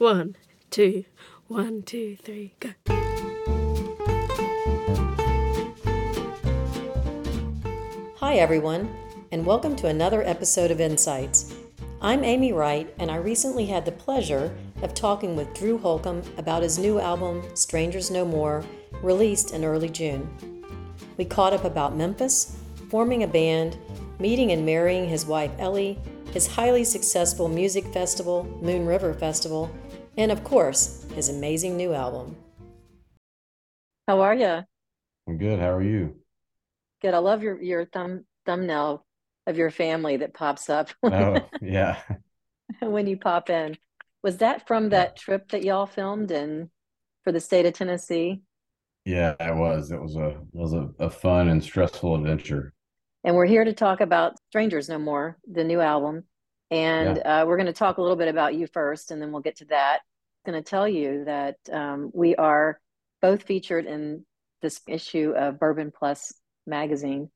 One, two, one, two, three, go. Hi, everyone, and welcome to another episode of Insights. I'm Amy Wright, and I recently had the pleasure of talking with Drew Holcomb about his new album, Strangers No More, released in early June. We caught up about Memphis, forming a band, meeting and marrying his wife Ellie, his highly successful music festival, Moon River Festival, and of course, his amazing new album. How are you? I'm good. How are you? Good. I love your your thumb thumbnail of your family that pops up. Oh, yeah. when you pop in. Was that from that trip that y'all filmed in for the state of Tennessee? Yeah, it was. It was a it was a, a fun and stressful adventure. And we're here to talk about Strangers No More, the new album. And yeah. uh, we're going to talk a little bit about you first, and then we'll get to that. I'm going to tell you that um, we are both featured in this issue of Bourbon Plus magazine.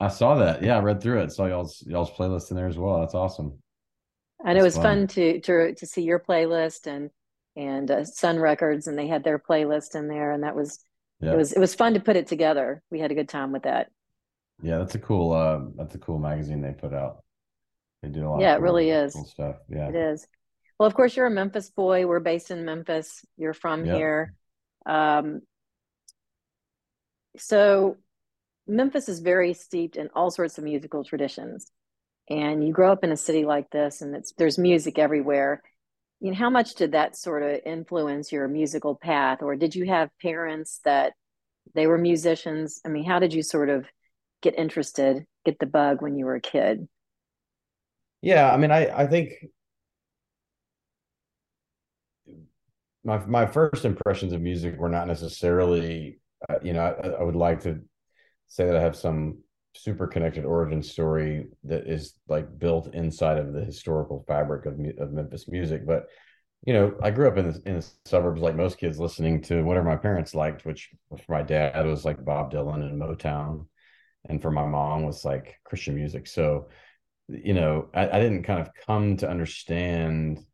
I saw that. Yeah, I read through it. Saw y'all's y'all's playlist in there as well. That's awesome. And it was fun. fun, to to to see your playlist and and uh, Sun Records, and they had their playlist in there, and that was yeah. it was it was fun to put it together. We had a good time with that. Yeah, that's a cool uh, that's a cool magazine they put out. They do a lot. Yeah, cool, it really is. Cool stuff. Yeah, it is. Well, of course, you're a Memphis boy. We're based in Memphis. You're from yep. here. Um, so Memphis is very steeped in all sorts of musical traditions. And you grow up in a city like this and it's there's music everywhere. You know, how much did that sort of influence your musical path? Or did you have parents that they were musicians? I mean, how did you sort of get interested, get the bug when you were a kid? Yeah, I mean, I I think my my first impressions of music were not necessarily, uh, you know, I, I, would like to say that I have some super connected origin story that is like built inside of the historical fabric of of Memphis music, but you know, I grew up in the, in the suburbs like most kids, listening to whatever my parents liked, which for my dad was like Bob Dylan and Motown, and for my mom was like Christian music. So, you know, I, I didn't kind of come to understand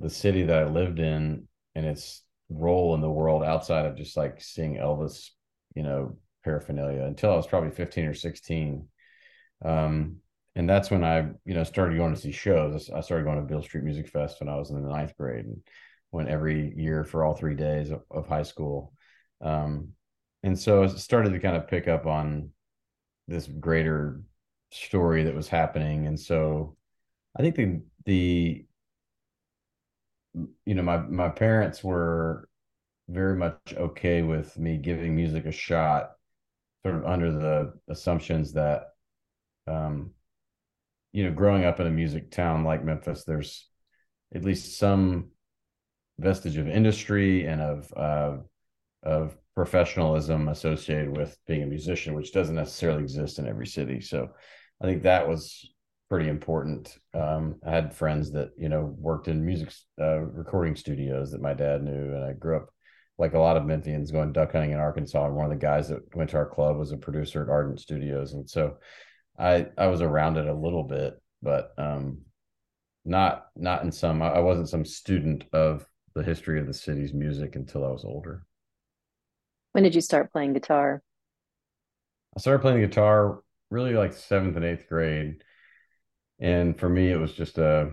the city that I lived in and its role in the world outside of just like seeing Elvis, you know, paraphernalia until I was probably 15 or 16. Um, and that's when I, you know, started going to see shows. I started going to Beale Street Music Fest when I was in the ninth grade and went every year for all three days of, of high school. Um, and so I started to kind of pick up on this greater story that was happening. And so I think the, the, you know, my, my parents were very much okay with me giving music a shot, sort of under the assumptions that, um, you know, growing up in a music town like Memphis, there's at least some vestige of industry and of uh, of professionalism associated with being a musician, which doesn't necessarily exist in every city. So I think that was pretty important. Um, I had friends that you know worked in music uh, recording studios that my dad knew, and I grew up like a lot of Memphians going duck hunting in Arkansas. And one of the guys that went to our club was a producer at Ardent Studios, and so I I was around it a little bit, but um, not not in some. I wasn't some student of the history of the city's music until I was older. When did you start playing guitar? I started playing the guitar really like seventh and eighth grade, and for me it was just a,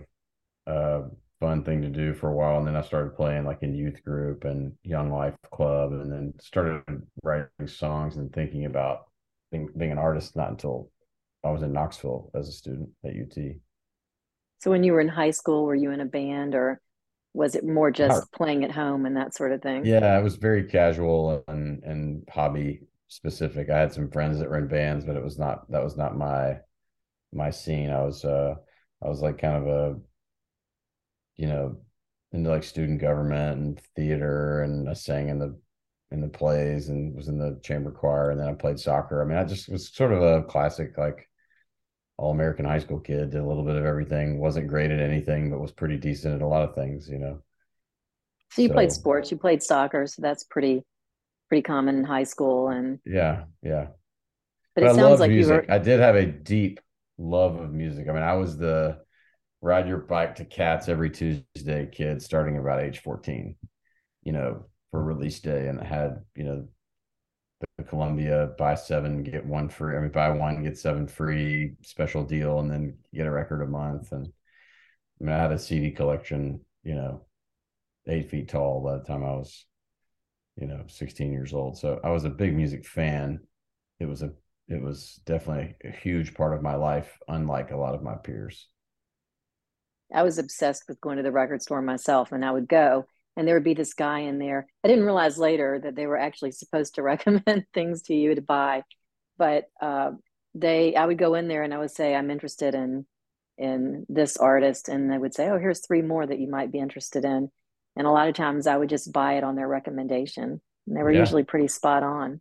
a fun thing to do for a while. And then I started playing like in youth group and Young Life Club, and then started writing songs and thinking about being, being an artist. Not until I was in Knoxville as a student at UT. So when you were in high school, were you in a band or was it more just playing at home and that sort of thing? Yeah, it was very casual and and hobby specific. I had some friends that were in bands, but it was not that was not my my scene. I was uh I was like kind of a you know into like student government and theater, and I sang in the in the plays and was in the chamber choir, and then I played soccer. I mean, I just was sort of a classic like all American high school kid. Did a little bit of everything. wasn't great at anything, but was pretty decent at a lot of things. You know. So you so, played sports. You played soccer, so that's pretty pretty common in high school. And yeah, yeah. But, but it I sounds like music. you were. I did have a deep love of music. I mean, I was the ride your bike to Cat's every Tuesday kid starting about age 14, you know, for release day and had, you know, the Columbia buy seven, get one free. I mean, buy one, get seven free special deal, and then get a record a month. And I mean, I had a CD collection, you know, eight feet tall by the time I was, you know, 16 years old. So I was a big music fan. It was a it was definitely a huge part of my life, unlike a lot of my peers. I was obsessed with going to the record store myself, and I would go, and there would be this guy in there. I didn't realize later that they were actually supposed to recommend things to you to buy, but uh, they, I would go in there and I would say, I'm interested in in this artist, and they would say, Oh, here's three more that you might be interested in, and a lot of times I would just buy it on their recommendation, and they were yeah. usually pretty spot on.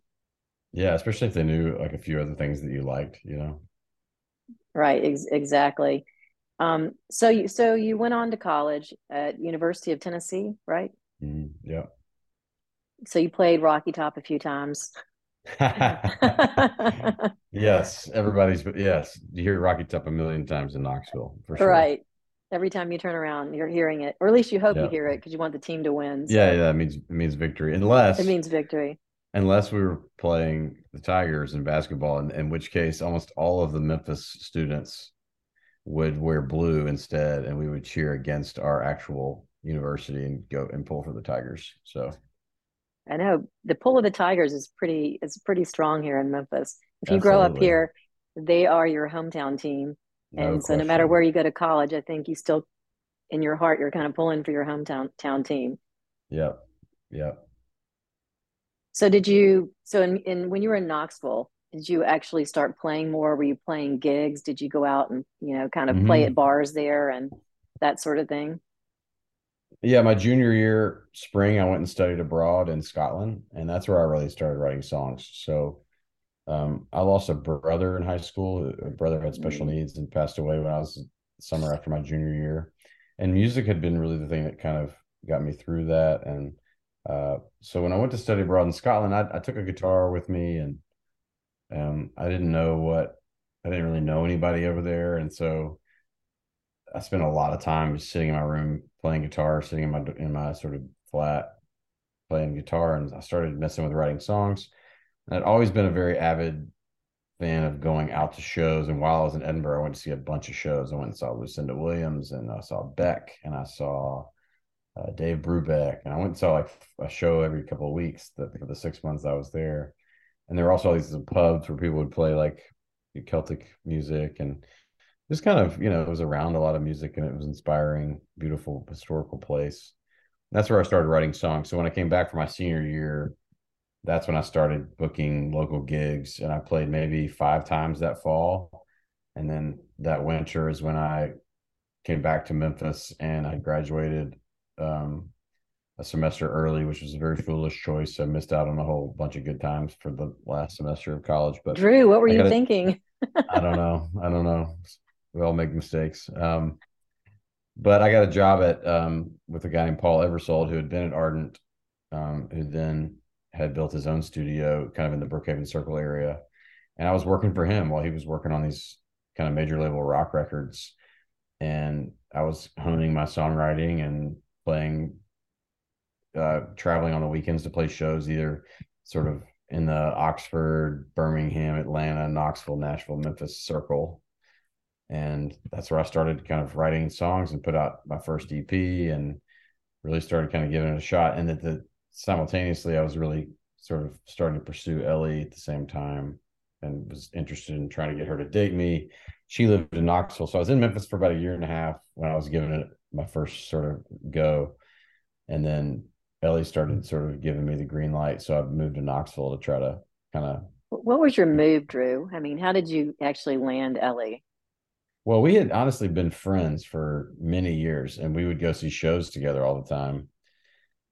Yeah, especially if they knew like a few other things that you liked, you know. Right, ex- exactly. Um, so you so you went on to college at University of Tennessee, right? Mm, yeah. So you played Rocky Top a few times. yes, everybody's yes. You hear Rocky Top a million times in Knoxville for sure. Right. Every time you turn around, you're hearing it, or at least you hope yeah. you hear it because you want the team to win. So. Yeah, yeah, it means it means victory. Unless it means victory unless we were playing the Tigers in basketball, in, in which case almost all of the Memphis students would wear blue instead, and we would cheer against our actual university and go and pull for the Tigers. So I know the pull of the Tigers is pretty is pretty strong here in Memphis. If you Absolutely. grow up here, they are your hometown team. No and so no matter where you go to college, I think you still in your heart you're kind of pulling for your hometown town team. Yep. Yep. So did you so in, in when you were in Knoxville, did you actually start playing more? Were you playing gigs? Did you go out and, you know, kind of mm-hmm. play at bars there and that sort of thing? Yeah, my junior year spring, I went and studied abroad in Scotland, and that's where I really started writing songs. So um, I lost a brother in high school. A brother had special mm-hmm. needs and passed away when I was summer after my junior year. And music had been really the thing that kind of got me through that. And uh, so when I went to study abroad in Scotland, I, I took a guitar with me, and um, I didn't know what I didn't really know anybody over there, and so I spent a lot of time just sitting in my room playing guitar, sitting in my in my sort of flat playing guitar, and I started messing with writing songs. And I'd always been a very avid fan of going out to shows. And while I was in Edinburgh, I went to see a bunch of shows. I went and saw Lucinda Williams, and I saw Beck, and I saw uh, Dave Brubeck, and I went and saw like a show every couple of weeks that, for the six months I was there. And there were also all these pubs where people would play like Celtic music and just kind of, you know, it was around a lot of music and it was inspiring, beautiful historical place. that's where I started writing songs. So when I came back for my senior year, that's when I started booking local gigs and I played maybe five times that fall. And then that winter is when I came back to Memphis and I graduated um, a semester early, which was a very foolish choice. I missed out on a whole bunch of good times for the last semester of college. But Drew, what were you thinking? I don't know. I don't know. We all make mistakes. Um, but I got a job at um, with a guy named Paul Ebersold who had been at Ardent, um, who then had built his own studio kind of in the Brookhaven Circle area. And I was working for him while he was working on these kind of major label rock records. And I was honing my songwriting and playing, uh, traveling on the weekends to play shows, either sort of in the Oxford, Birmingham, Atlanta, Knoxville, Nashville, Memphis circle. And that's where I started kind of writing songs and put out my first EP and really started kind of giving it a shot. And that the simultaneously, I was really sort of starting to pursue Ellie at the same time and was interested in trying to get her to date me. She lived in Knoxville. So I was in Memphis for about a year and a half when I was giving it my first sort of go. And then Ellie started sort of giving me the green light. So I moved to Knoxville to try to kind of. What was your move, Drew? I mean, how did you actually land Ellie? Well, we had honestly been friends for many years, and we would go see shows together all the time.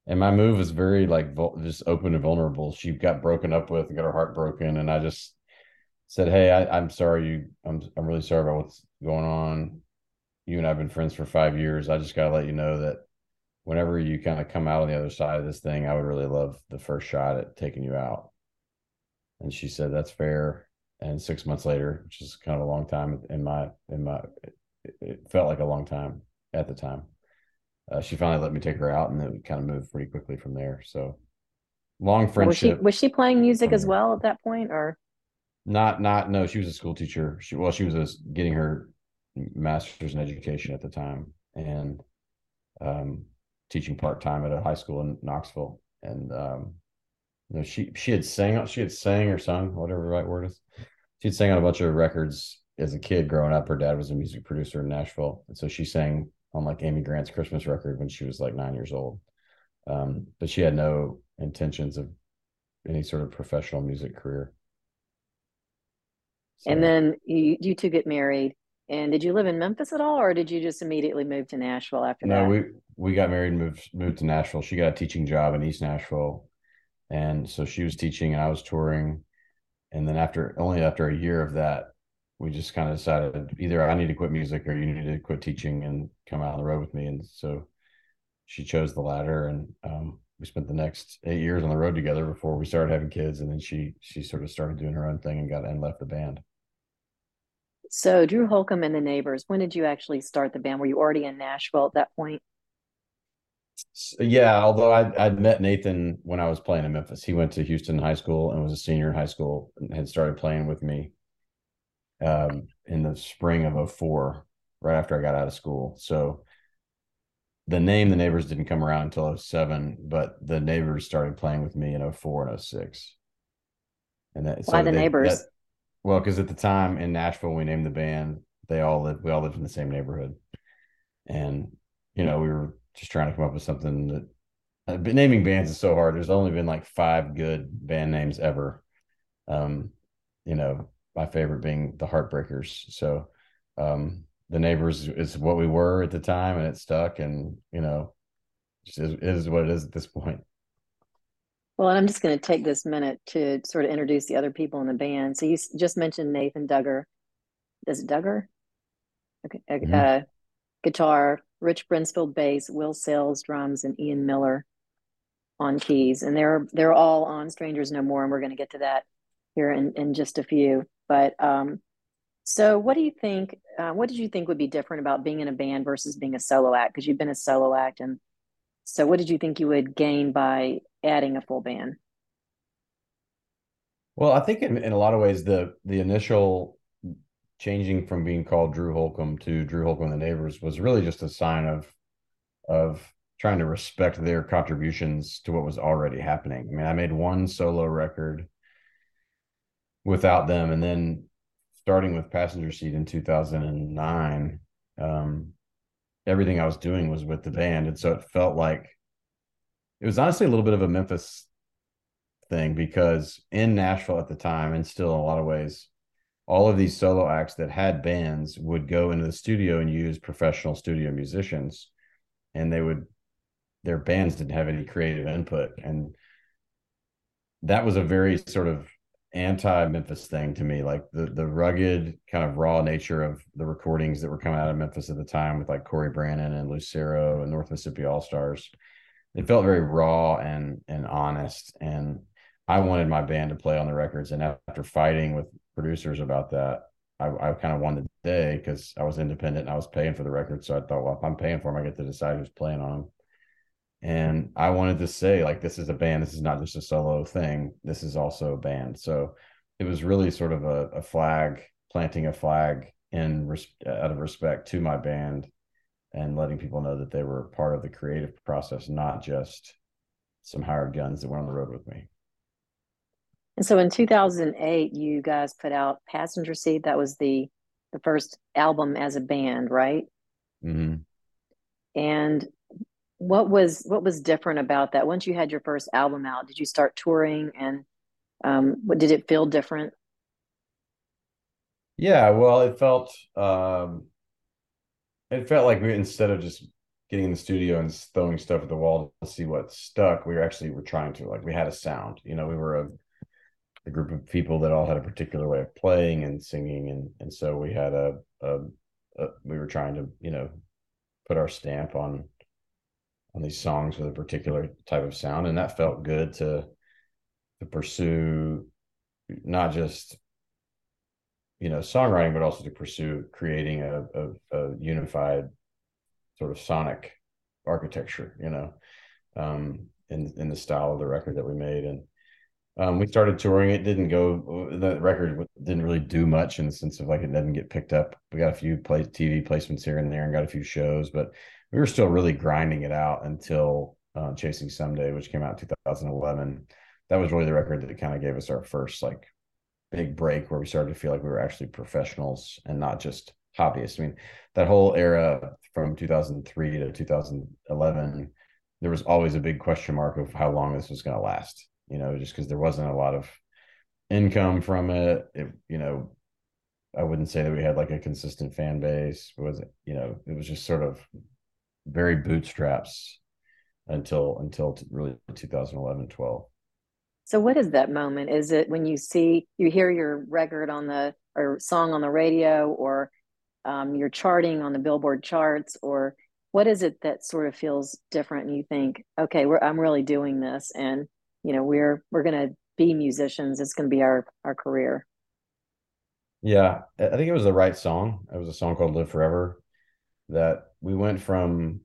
And my move was very like just open and vulnerable. She got broken up with, and got her heart broken, and I just said, "Hey, I, am sorry. You, I'm, I'm really sorry about what's going on. You and I've been friends for five years. I just gotta let you know that whenever you kind of come out on the other side of this thing, I would really love the first shot at taking you out." And she said, "That's fair." and six months later, which is kind of a long time in my in my it, it felt like a long time at the time. Uh, she finally let me take her out, and then we kind of moved pretty quickly from there. So long friendship. Was she was she playing music as well at that point, or not? Not no. She was a school teacher. She well, she was a, getting her master's in education at the time, and um, teaching part time at a high school in Knoxville. And um, you know, she she had sang she had sang or sung whatever the right word is. She'd sang on a bunch of records as a kid growing up. Her dad was a music producer in Nashville, and so she sang on like Amy Grant's Christmas record when she was like nine years old. Um, but she had no intentions of any sort of professional music career. So, and then you you two get married. And did you live in Memphis at all, or did you just immediately move to Nashville after no, that? No, we we got married and moved moved to Nashville. She got a teaching job in East Nashville and so she was teaching and I was touring. And then after only after a year of that, we just kind of decided either I need to quit music or you need to quit teaching and come out on the road with me. And so she chose the latter, and um, we spent the next eight years on the road together before we started having kids. And then she she sort of started doing her own thing and got and left the band. So Drew Holcomb and the Neighbors. When did you actually start the band? Were you already in Nashville at that point? Yeah, although I I'd met Nathan when I was playing in Memphis. He went to Houston High School and was a senior in high school and had started playing with me um, in the spring of 04, right after I got out of school. So the name the neighbors didn't come around until 07, but the neighbors started playing with me in 04 and 06. And that why so the they, neighbors? That, well, because at the time in Nashville, we named the band, they all lived, we all lived in the same neighborhood. And, you know, we were just trying to come up with something that uh, naming bands is so hard. There's only been like five good band names ever. Um, you know, my favorite being the Heartbreakers. So, um, the neighbors is what we were at the time, and it stuck. And you know, just is, is what it is at this point. Well, and I'm just going to take this minute to sort of introduce the other people in the band. So you just mentioned Nathan Dugger. Is it Dugger? Okay, mm-hmm. uh, guitar. Rich Brinsfield bass, Will Sales drums, and Ian Miller on keys. And they're they're all on Strangers No More, and we're going to get to that here in, in just a few. But um, so, what do you think? Uh, what did you think would be different about being in a band versus being a solo act? Because you've been a solo act, and so what did you think you would gain by adding a full band? Well, I think in, in a lot of ways the the initial changing from being called Drew Holcomb to Drew Holcomb and the Neighbors was really just a sign of of trying to respect their contributions to what was already happening. I mean, I made one solo record without them, and then starting with Passenger Seat in 2009, um, everything I was doing was with the band, and so it felt like it was honestly a little bit of a Memphis thing because in Nashville at the time, and still in a lot of ways, all of these solo acts that had bands would go into the studio and use professional studio musicians. And they would their bands didn't have any creative input. And that was a very sort of anti-memphis thing to me like the the rugged kind of raw nature of the recordings that were coming out of memphis at the time with like Cory Branan and lucero and north mississippi all stars it felt very raw and and honest and i wanted my band to play on the records and after fighting with producers about that. I, I kind of won the day because I was independent and I was paying for the records. So I thought, well, if I'm paying for them, I get to decide who's playing on them. And I wanted to say, like, this is a band. This is not just a solo thing. This is also a band. So it was really sort of a, a flag, planting a flag in res- out of respect to my band and letting people know that they were part of the creative process, not just some hired guns that went on the road with me. And so in 2008, you guys put out Passenger Seat. That was the the first album as a band, right? Mm-hmm. And what was what was different about that? Once you had your first album out, did you start touring, and um, what did it feel different? Yeah, well, it felt um it felt like we instead of just getting in the studio and throwing stuff at the wall to see what stuck, we were actually were trying to like we had a sound. You know, we were a, a group of people that all had a particular way of playing and singing, and and so we had a, a, a we were trying to you know put our stamp on on these songs with a particular type of sound, and that felt good to to pursue not just you know songwriting, but also to pursue creating a, a, a unified sort of sonic architecture, you know, um, in in the style of the record that we made, and um, we started touring. It didn't go. The record didn't really do much in the sense of like it didn't get picked up. We got a few play TV placements here and there, and got a few shows, but we were still really grinding it out until uh, Chasing Someday, which came out in 2011. That was really the record that kind of gave us our first like big break where we started to feel like we were actually professionals and not just hobbyists. I mean, that whole era from 2003 to 2011, there was always a big question mark of how long this was going to last, you know, just because there wasn't a lot of income from it. It, you know, I wouldn't say that we had like a consistent fan base. It was, you know, it was just sort of very bootstraps until until really 2011 12 so what is that moment? Is it when you see you hear your record on the or song on the radio or um, you're charting on the Billboard charts or what is it that sort of feels different and you think, okay, I'm really doing this and you know we're we're going to be musicians. It's going to be our our career. Yeah, I think it was the right song. It was a song called "Live Forever." That we went from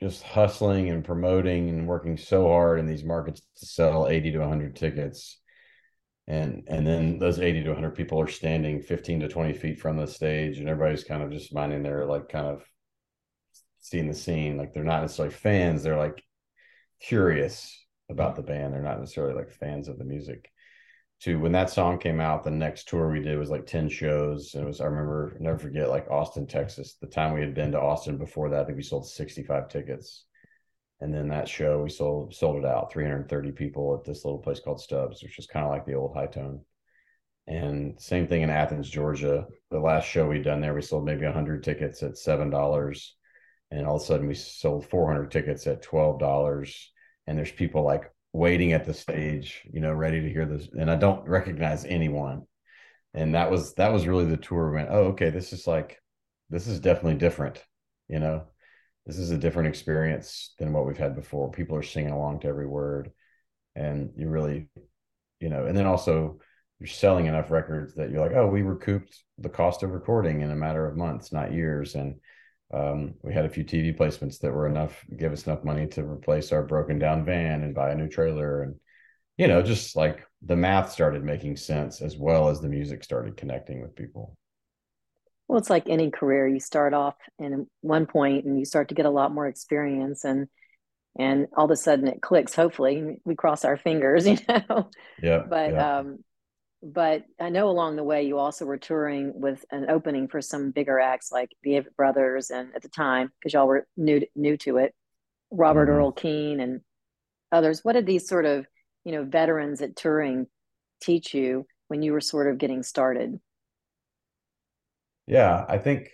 just hustling and promoting and working so hard in these markets to sell 80 to 100 tickets. And and then those 80 to 100 people are standing 15 to 20 feet from the stage and everybody's kind of just minding their like kind of seeing the scene. Like they're not necessarily fans they're like curious about the band. They're not necessarily like fans of the music to when that song came out, the next tour we did was like 10 shows. And it was, I remember, never forget, like Austin, Texas. The time we had been to Austin before that, I think we sold 65 tickets. And then that show, we sold sold it out, 330 people at this little place called Stubb's, which is kind of like the old Hi-Tone. And same thing in Athens, Georgia. The last show we'd done there, we sold maybe 100 tickets at $7. And all of a sudden, we sold 400 tickets at $12. And there's people like waiting at the stage, you know, ready to hear this. And I don't recognize anyone. And that was that was really the tour. We went, oh, okay, this is like this is definitely different, you know. This is a different experience than what we've had before. People are singing along to every word. And you really, you know, and then also you're selling enough records that you're like, oh, we recouped the cost of recording in a matter of months, not years. And um, we had a few TV placements that were enough, give us enough money to replace our broken down van and buy a new trailer. And, you know, just like the math started making sense as well as the music started connecting with people. Well, it's like any career. You start off in one point and you start to get a lot more experience and and all of a sudden it clicks. Hopefully, we cross our fingers, you know. Yeah. But yeah. um, but I know along the way you also were touring with an opening for some bigger acts like the Avett Brothers, and at the time because y'all were new new to it, Robert mm-hmm. Earl Keen and others. What did these sort of you know veterans at touring teach you when you were sort of getting started? Yeah, I think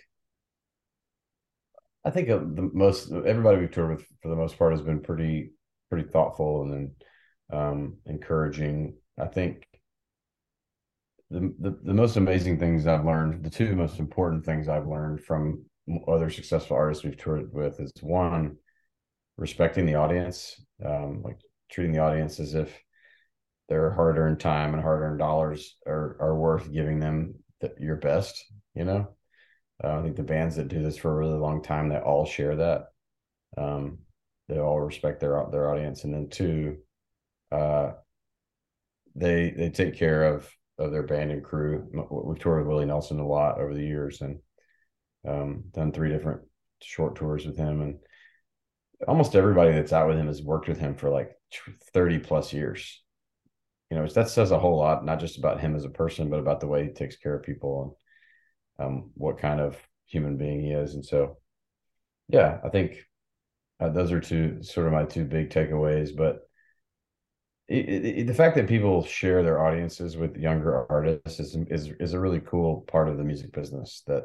I think the most everybody we've toured with for the most part has been pretty pretty thoughtful and um, encouraging. I think the, the, the most amazing things I've learned, the two most important things I've learned from other successful artists we've toured with is one, respecting the audience, um, like treating the audience as if their hard earned time and hard earned dollars are, are worth giving them the, your best, you know? Uh, I think the bands that do this for a really long time, they all share that. Um, they all respect their their audience, and then two, uh, they they take care of of their band and crew. We've toured with Willie Nelson a lot over the years and um, done three different short tours with him. And almost everybody that's out with him has worked with him for like 30 plus years. You know, that says a whole lot, not just about him as a person, but about the way he takes care of people and um, what kind of human being he is. And so, yeah, I think uh, those are two sort of my two big takeaways. But it, it, the fact that people share their audiences with younger artists is, is is a really cool part of the music business that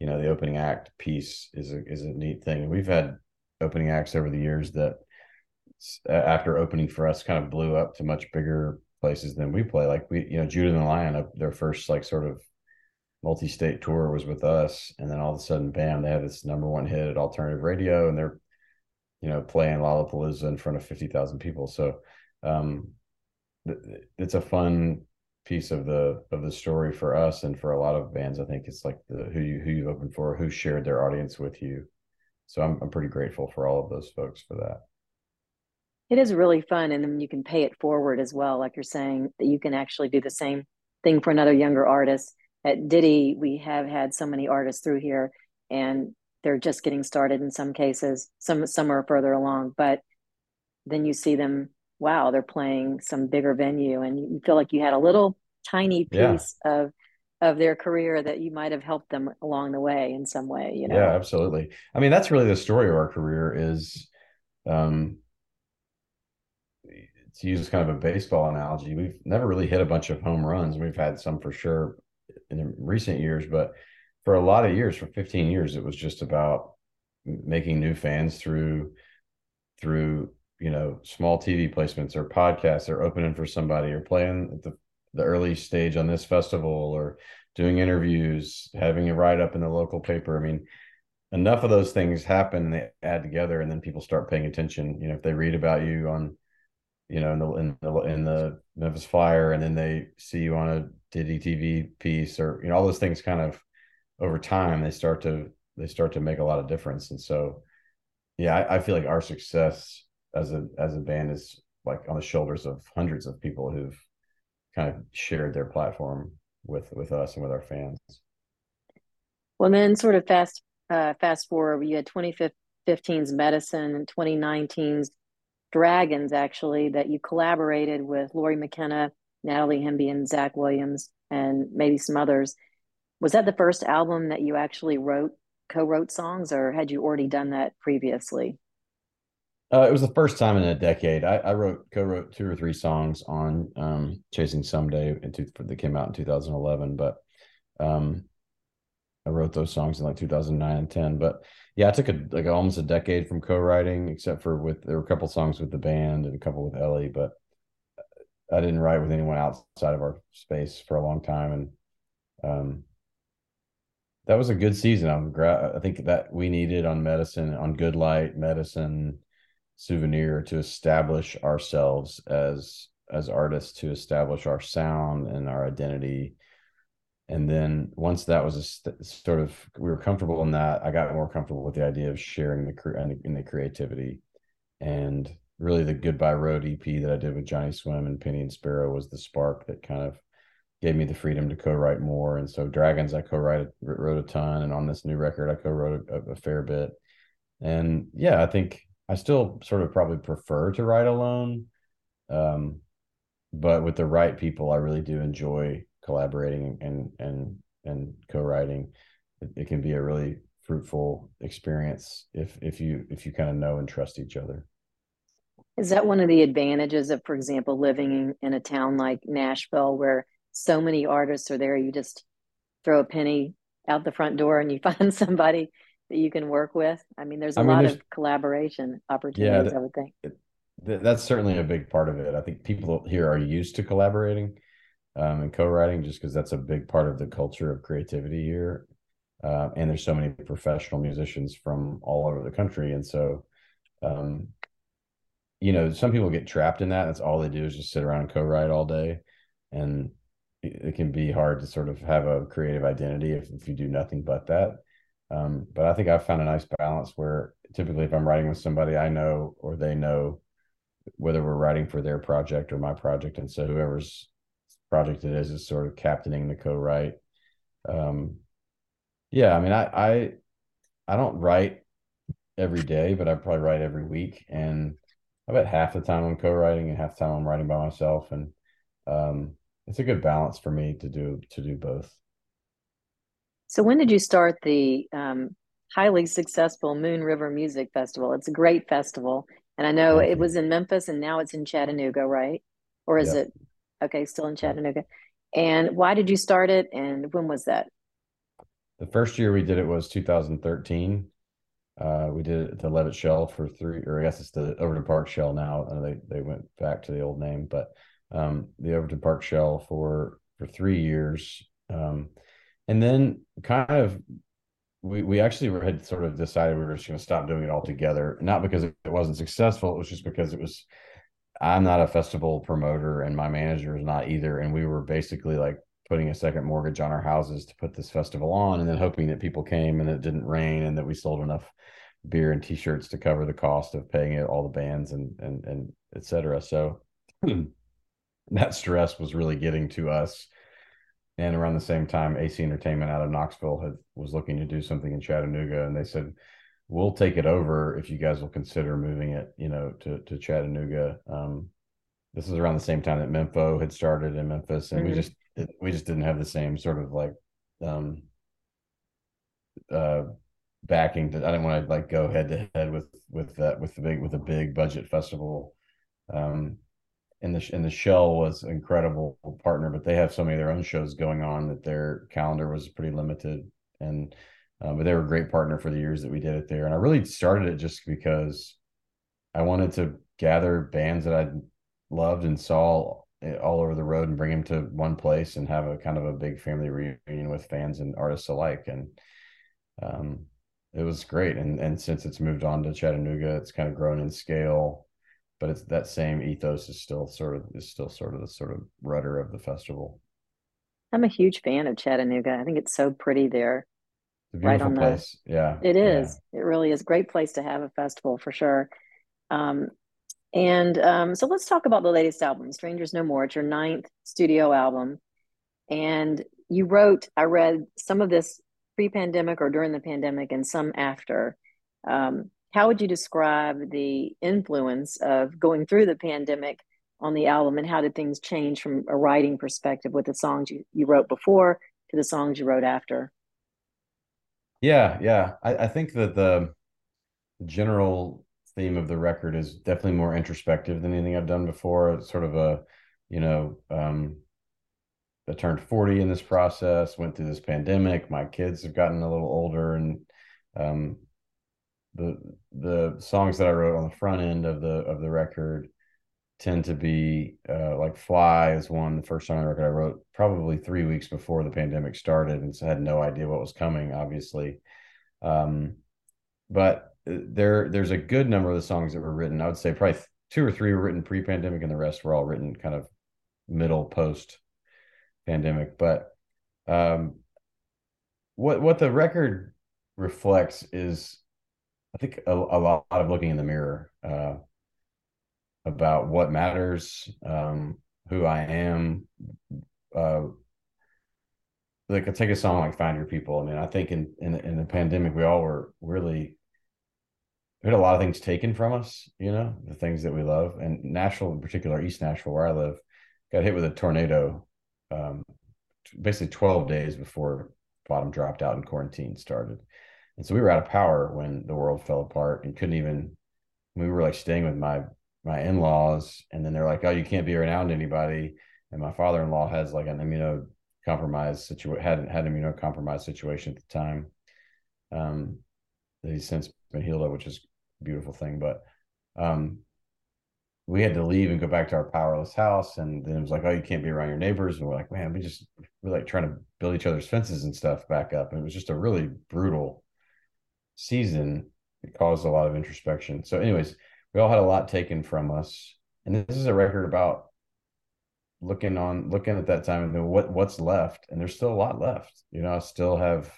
you know the opening act piece is a is a neat thing. We've had opening acts over the years that after opening for us kind of blew up to much bigger places than we play. Like we you know judah and the lion uh, their first like sort of multi-state tour was with us. And then all of a sudden bam they had this number one hit at alternative radio and they're you know playing lollapalooza in front of 50,000 people. So um, it's a fun piece of the of the story for us and for a lot of bands. I think it's like the who you who you opened for, who shared their audience with you. So I'm I'm pretty grateful for all of those folks for that. It is really fun, and then you can pay it forward as well, like you're saying that you can actually do the same thing for another younger artist. At Ditty, we have had so many artists through here, and they're just getting started in some cases. Some some are further along, but then you see them wow, they're playing some bigger venue, and you feel like you had a little tiny piece yeah. of of their career that you might have helped them along the way in some way. You know? Yeah, absolutely. I mean, that's really the story of our career is. Um, to use kind of a baseball analogy, we've never really hit a bunch of home runs. We've had some for sure in recent years, but for a lot of years, for 15 years, it was just about making new fans through through you know small TV placements or podcasts or opening for somebody or playing at the the early stage on this festival or doing interviews, having a write up in the local paper. I mean, enough of those things happen, they add together, and then people start paying attention. You know, if they read about you on, you know, in the in the, in the Memphis Flyer, and then they see you on a Ditty TV piece, or you know, all those things kind of over time they start to they start to make a lot of difference. And so, yeah, I, I feel like our success as a as a band is like on the shoulders of hundreds of people who've kind of shared their platform with with us and with our fans. Well, then sort of fast uh, fast forward, you had 2015's Medicine and 2019's Dragons, actually, that you collaborated with Lori McKenna, Natalie Hemby, and Zach Williams, and maybe some others. Was that the first album that you actually wrote, co-wrote songs, or had you already done that previously? Uh, it was the first time in a decade. I, I wrote, co-wrote two or three songs on um, "Chasing Someday" two, that came out in 2011. But um, I wrote those songs in like 2009 and 10. But yeah, I took a like almost a decade from co-writing, except for with there were a couple songs with the band and a couple with Ellie. But I didn't write with anyone outside of our space for a long time, and um, that was a good season. I'm gra- I think that we needed on medicine, on Good Light, medicine souvenir to establish ourselves as as artists to establish our sound and our identity. And then once that was a st- sort of we were comfortable in that i got more comfortable with the idea of sharing the cre- in the creativity. And really the goodbye road ep that i did with johnny swim and penny and sparrow was the spark that kind of gave me the freedom to co-write more. And so dragons i co-wrote wrote a ton. And on this new record i co-wrote a, a fair bit. And yeah i think I still sort of probably prefer to write alone. Um, but with the right people, I really do enjoy collaborating and and and co-writing. It, it can be a really fruitful experience if if you if you kind of know and trust each other. Is that one of the advantages of, for example, living in, in a town like Nashville where so many artists are there? You just throw a penny out the front door and you find somebody that you can work with? I mean, there's a I mean, lot there's, of collaboration opportunities, yeah, that, I would think. that's certainly a big part of it. I think people here are used to collaborating um, and co-writing just because that's a big part of the culture of creativity here. Uh, and there's so many professional musicians from all over the country. And so, um, you know, some people get trapped in that. That's all they do is just sit around and co-write all day. And it can be hard to sort of have a creative identity if, if you do nothing but that. Um, but I think I've found a nice balance where typically if I'm writing with somebody I know or they know whether we're writing for their project or my project. And so whoever's project it is is sort of captaining the co-write. Um, yeah, I mean, I, I, I don't write every day, but I probably write every week. And I bet half the time I'm co-writing and half the time I'm writing by myself. And um, it's a good balance for me to do, to do both. So when did you start the um, highly successful Moon River Music Festival? It's a great festival. And I know Thank it you. was in Memphis and now it's in Chattanooga, right? Or is yep. it? Okay, so Thank it was in Memphis and now it's in Chattanooga, right? Or is yep. it okay, still in Chattanooga? And why did you start it and when was that? The first year we did it was 2013. Uh, we did it at the Levitt Shell for three, or I guess it's the Overton Park Shell now. Uh, they they went back to the old name, but um, the Overton Park Shell for for three years, um, and then kind of we we actually had sort of decided we were just going to stop doing it altogether. Not because it wasn't successful; it was just because it was. I'm not a festival promoter, and my manager is not either. And we were basically like putting a second mortgage on our houses to put this festival on, and then hoping that people came and it didn't rain, and that we sold enough beer and t-shirts to cover the cost of paying it, all the bands and and and etc. So that stress was really getting to us and around the same time, AC Entertainment out of Knoxville had, was looking to do something in Chattanooga, and they said, "We'll take it over if you guys will consider moving it, you know, to to Chattanooga." Um, this is around the same time that Mempho had started in Memphis, and mm-hmm. we just we just didn't have the same sort of like um, uh, backing. To, I didn't want to like go head to head with with that with the big with a big budget festival. Um, and the and the shell was an incredible partner but they have so many of their own shows going on that their calendar was pretty limited. And uh, but they were a great partner for the years that we did it there. And i really started it just because i wanted to gather bands that i loved and saw all over the road and bring them to one place and have a kind of a big family reunion with fans and artists alike. And um, it was great. And and since it's moved on to chattanooga it's kind of grown in scale but it's that same ethos is still sort of is still sort of the sort of rudder of the festival. I'm a huge fan of Chattanooga. I think it's so pretty there. right on place. The, yeah. It is. Yeah. It really is. Great place to have a festival for sure. Um, and um, so let's talk about the latest album, Strangers No More. It's your ninth studio album. And you wrote, I read some of this pre pandemic or during the pandemic and some after. Um, how would you describe the influence of going through the pandemic on the album and how did things change from a writing perspective with the songs you, you wrote before to the songs you wrote after? Yeah yeah. I, I think that the general theme of the record is definitely more introspective than anything i've done before. It's sort of a you know um I turned 40 in this process, went through this pandemic. My kids have gotten a little older and um, the the songs that I wrote on the front end of the of the record tend to be uh, like "Fly" is one. The first song on the record I wrote probably three weeks before the pandemic started, and so I had no idea what was coming. Obviously, um, but uh, there there's a good number of the songs that were written. I would say probably two or three were written pre-pandemic, and the rest were all written kind of middle post pandemic. But um, what what the record reflects is I think a, a lot of looking in the mirror uh, about what matters, um, who I am. Uh, like I take a song like "Find Your People." I mean, I think in in, in the pandemic, we all were really we had a lot of things taken from us. You know, the things that we love, and Nashville in particular, East Nashville, where I live, got hit with a tornado. Um, basically 12 days before bottom dropped out and quarantine started and so we were out of power when the world fell apart and couldn't even, we were like staying with my, my in-laws. And then they're like, oh, you can't be around anybody. And my father-in-law has like an immunocompromised situation, had, had an immunocompromised situation at the time. Um, he's since been healed of, which is a beautiful thing. But, um, we had to leave and go back to our powerless house. And then it was like, oh, you can't be around your neighbors. And we're like, man, we just we're like trying to build each other's fences and stuff back up. And it was just a really brutal season, it caused a lot of introspection. So, anyways, we all had a lot taken from us, and this is a record about looking on looking at that time and what what's left, and there's still a lot left. You know, I still have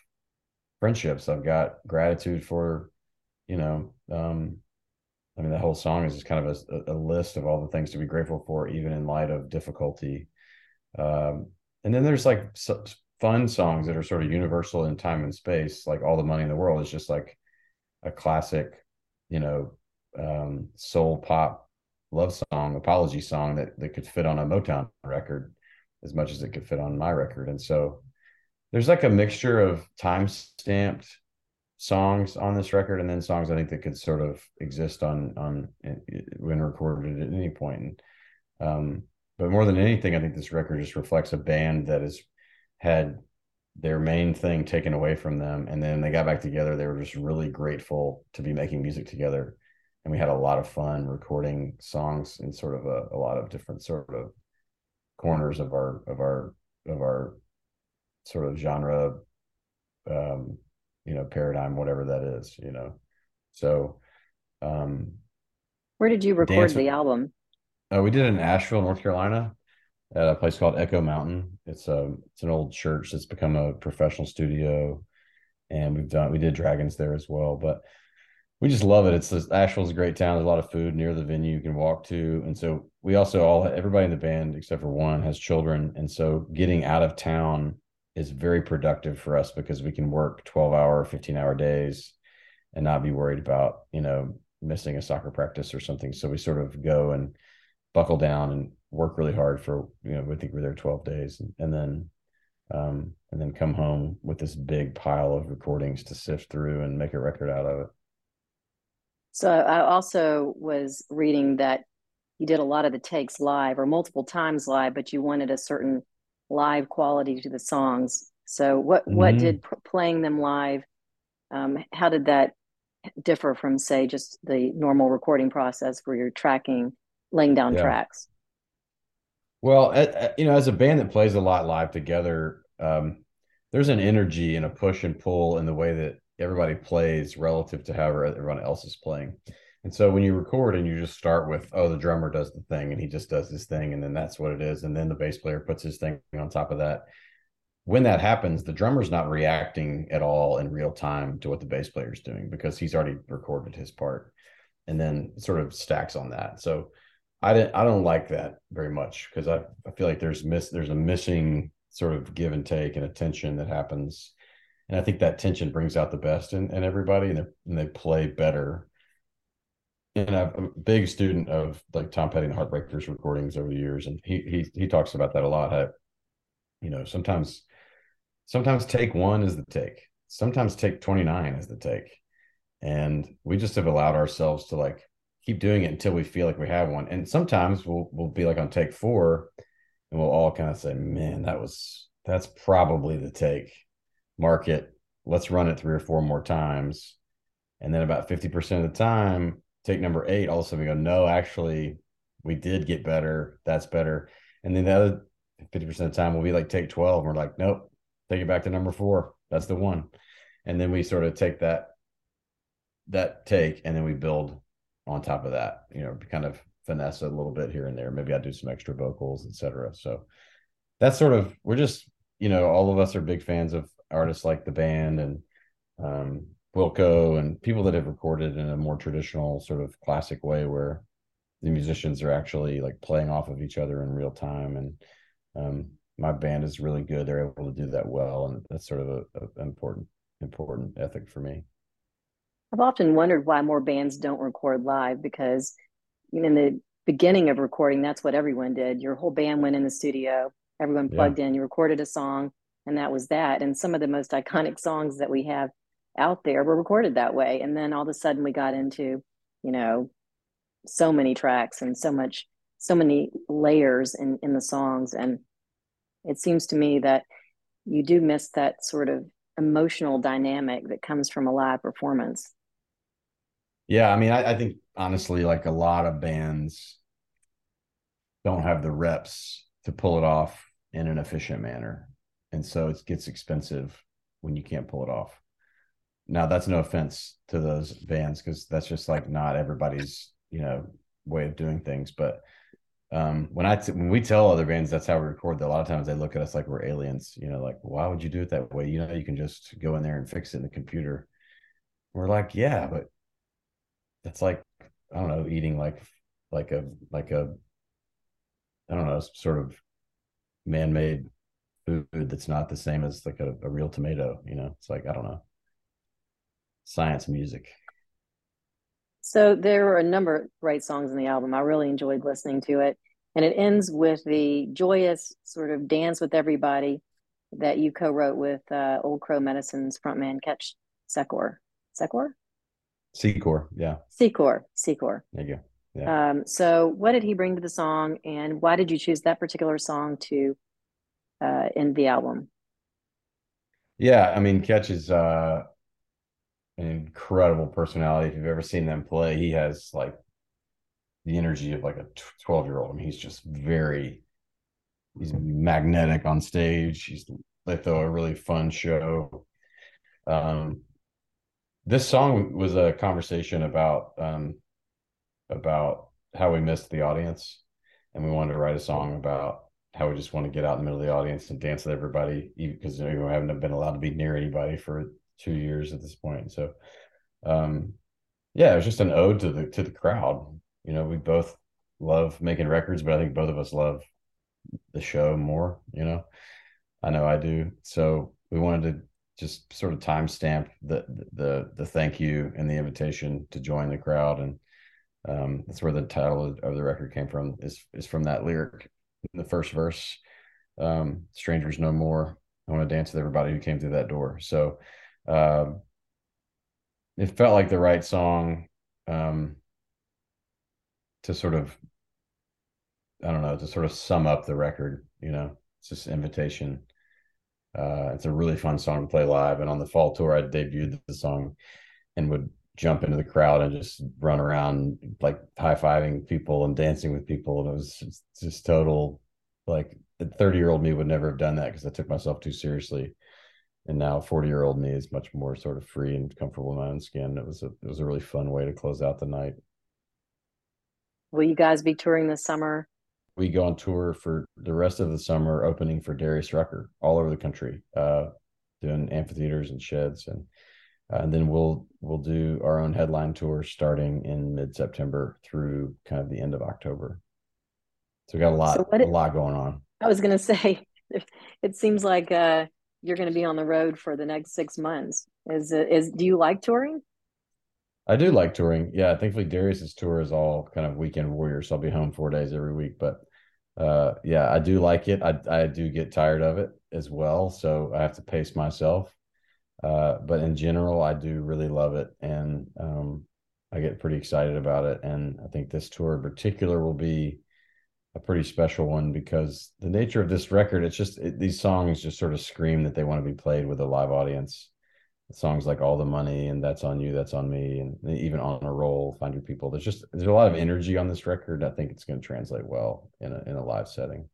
friendships. I've got gratitude for, you know, um, I mean, the whole song is just kind of a, a, list of all the things to be grateful for, even in light of difficulty. Um, and then there's like fun songs that are sort of universal in time and space, like All the Money in the World is just like a classic, you know, um, soul pop love song, apology song that, that could fit on a Motown record as much as it could fit on my record. And so there's like a mixture of time stamped songs on this record, and then songs I think that could sort of exist on on when recorded at any point. And, um, but more than anything, I think this record just reflects a band that has had their main thing taken away from them, and then they got back together. They were just really grateful to be making music together, and we had a lot of fun recording songs in sort of a, a lot of different sort of corners of our of our of our sort of genre um you know paradigm whatever that is you know. So um where did you record the album? Uh, we did it in asheville north carolina at a place called echo mountain it's a it's an old church that's become a professional studio and we've done we did dragons there as well but we just love it. It's this Asheville's a great town. There's a lot of food near the venue you can walk to, and so we also all everybody in the band except for one has children, and so getting out of town is very productive for us because we can work 12 hour, 15 hour days and not be worried about you know missing a soccer practice or something. So we sort of go and buckle down and work really hard for you know we think we're there 12 days, and, and then um, and then come home with this big pile of recordings to sift through and make a record out of it. So I also was reading that you did a lot of the takes live or multiple times live, but you wanted a certain live quality to the songs. So what mm-hmm. what did playing them live? Um, how did that differ from say just the normal recording process where you're tracking, laying down yeah. tracks? Well, you know, as a band that plays a lot live together, um, there's an energy and a push and pull in the way that everybody plays relative to how everyone else is playing. And so when you record and you just start with, oh, the drummer does the thing and he just does this thing, and then that's what it is. And then the bass player puts his thing on top of that. When that happens, the drummer's not reacting at all in real time to what the bass player is doing because he's already recorded his part and then sort of stacks on that. So I didn't I don't like that very much because I, I feel like there's miss there's a missing sort of give and take and attention that happens and I think that tension brings out the best in, in everybody, and, and they play better. And I'm a big student of like Tom Petty and Heartbreakers recordings over the years, and he he he talks about that a lot. You know, sometimes sometimes take one is the take, sometimes take twenty nine is the take, and we just have allowed ourselves to like keep doing it until we feel like we have one. And sometimes we'll we'll be like on take four, and we'll all kind of say, "Man, that was that's probably the take." mark it, let's run it three or four more times. And then about 50% of the time, take number eight, all of a sudden we go, no, actually, we did get better. That's better. And then the other 50% of the time we'll be like, take 12. And we're like, nope, take it back to number four. That's the one. And then we sort of take that, that take, and then we build on top of that, you know, kind of finesse a little bit here and there. Maybe I do some extra vocals, etc. So that's sort of, we're just, you know, all of us are big fans of artists like the band and um, Wilco and people that have recorded in a more traditional sort of classic way where the musicians are actually like playing off of each other in real time and um, my band is really good they're able to do that well and that's sort of an important important ethic for me i've often wondered why more bands don't record live because in the beginning of recording that's what everyone did. Your whole band went in the studio everyone plugged yeah. in you recorded a song and that was that. And some of the most iconic songs that we have out there were recorded that way. And then all of a sudden we got into you know so many tracks and so much so many layers in in the songs. And it seems to me that you do miss that sort of emotional dynamic that comes from a live performance yeah i mean I, I think honestly like a lot of bands don't have the reps to pull it off in an efficient manner and so it gets expensive when you can't pull it off. Now that's no offense to those bands because that's just like not everybody's you know way of doing things. But um, when I t- when we tell other bands that's how we record, a lot of times they look at us like we're aliens. You know, like why would you do it that way? You know, you can just go in there and fix it in the computer. We're like, yeah, but that's like I don't know, eating like like a like a I don't know, sort of man-made food that's not the same as like a, a real tomato you know? It's like i don't know. Science music. So there were a number of great songs in the album. I really enjoyed listening to it. And it ends with the joyous sort of dance with everybody that you co-wrote with uh, old crow medicine's frontman Ketch Secor. Secor? Secor, yeah. Secor, Secor. There you go. Yeah. Um, so, what did he bring to the song, and why did you choose that particular song to uh, end the album? Yeah, I mean, Ketch is uh, an incredible personality. If you've ever seen them play, he has like the energy of like a 12 year old. I mean, he's just very, he's magnetic on stage. He's they throw a really fun show. Um, this song was a conversation about um, about how we missed the audience, and we wanted to write a song about how we just want to get out in the middle of the audience and dance with everybody, because you know, we haven't been allowed to be near anybody for two years at this point. So, um, yeah, it was just an ode to the to the crowd. You know, we both love making records, but I think both of us love the show more. You know, I know I do. So we wanted to just sort of timestamp the the the thank you and the invitation to join the crowd, and um, that's where the title of the record came from. Is is from that lyric in the first verse. Um, Strangers no more. I want to dance with everybody who came through that door. So um, it felt like the right song um, to sort of I don't know to sort of sum up the record. You know, it's just invitation. Uh, it's a really fun song to play live. And on the fall tour, I debuted the song and would jump into the crowd and just run around like high fiving people and dancing with people. And it was just, just total like 30 year old me would never have done that because I took myself too seriously and now 40 year old me is much more sort of free and comfortable in my own skin it was a it was a really fun way to close out the night will you guys be touring this summer we go on tour for the rest of the summer opening for darius rucker all over the country uh, doing amphitheaters and sheds and uh, and then we'll we'll do our own headline tour starting in mid-september through kind of the end of october so we got a lot so it, a lot going on i was going to say it seems like uh you're going to be on the road for the next six months. Is is do you like touring? I do like touring. Yeah, thankfully Darius's tour is all kind of weekend warriors. So I'll be home four days every week. But uh, yeah, I do like it. I I do get tired of it as well. So I have to pace myself. Uh, but in general, I do really love it, and um, I get pretty excited about it. And I think this tour in particular will be a pretty special one because the nature of this record, it's just it, these songs just sort of scream that they want to be played with a live audience. Songs like "All the Money" and "That's on You, That's on Me," and even "On a Roll," "Find Your People." There's just there's a lot of energy on this record. I think it's going to translate well in a in a live setting.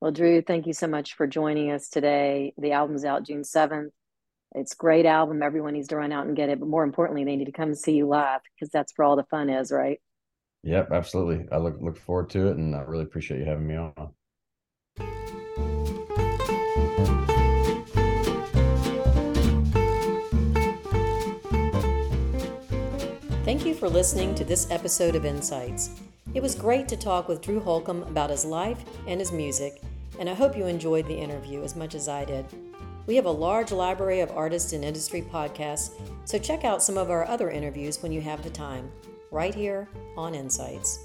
Well, Drew, thank you so much for joining us today. The album's out June seventh. It's great album. Everyone needs to run out and get it. But more importantly, they need to come see you live because that's where all the fun is, right? Yep, absolutely. I look look forward to it, and I really appreciate you having me on. For listening to this episode of Insights. It was great to talk with Drew Holcomb about his life and his music, and I hope you enjoyed the interview as much as I did. We have a large library of artists and industry podcasts, so check out some of our other interviews when you have the time right here on Insights.